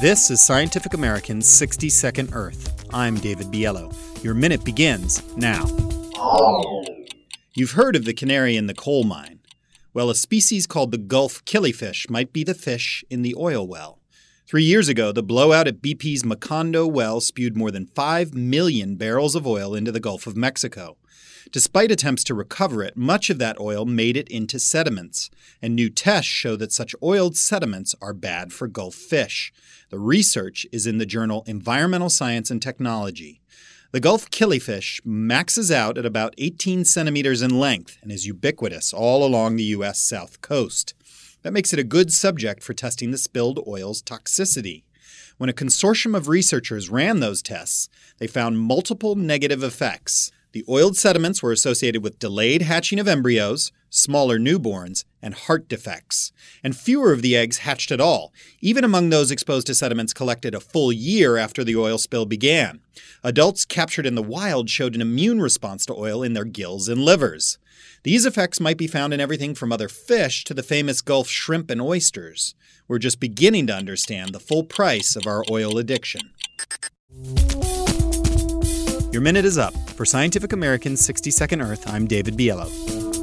This is Scientific American's 60 Second Earth. I'm David Biello. Your minute begins now. You've heard of the canary in the coal mine. Well, a species called the Gulf killifish might be the fish in the oil well. Three years ago, the blowout at BP's Macondo well spewed more than 5 million barrels of oil into the Gulf of Mexico. Despite attempts to recover it, much of that oil made it into sediments, and new tests show that such oiled sediments are bad for Gulf fish. The research is in the journal Environmental Science and Technology. The Gulf killifish maxes out at about 18 centimeters in length and is ubiquitous all along the U.S. south coast. That makes it a good subject for testing the spilled oil's toxicity. When a consortium of researchers ran those tests, they found multiple negative effects. The oiled sediments were associated with delayed hatching of embryos, smaller newborns, and heart defects. And fewer of the eggs hatched at all, even among those exposed to sediments collected a full year after the oil spill began. Adults captured in the wild showed an immune response to oil in their gills and livers. These effects might be found in everything from other fish to the famous Gulf shrimp and oysters. We're just beginning to understand the full price of our oil addiction. Your minute is up. For Scientific American's 60 Second Earth, I'm David Biello.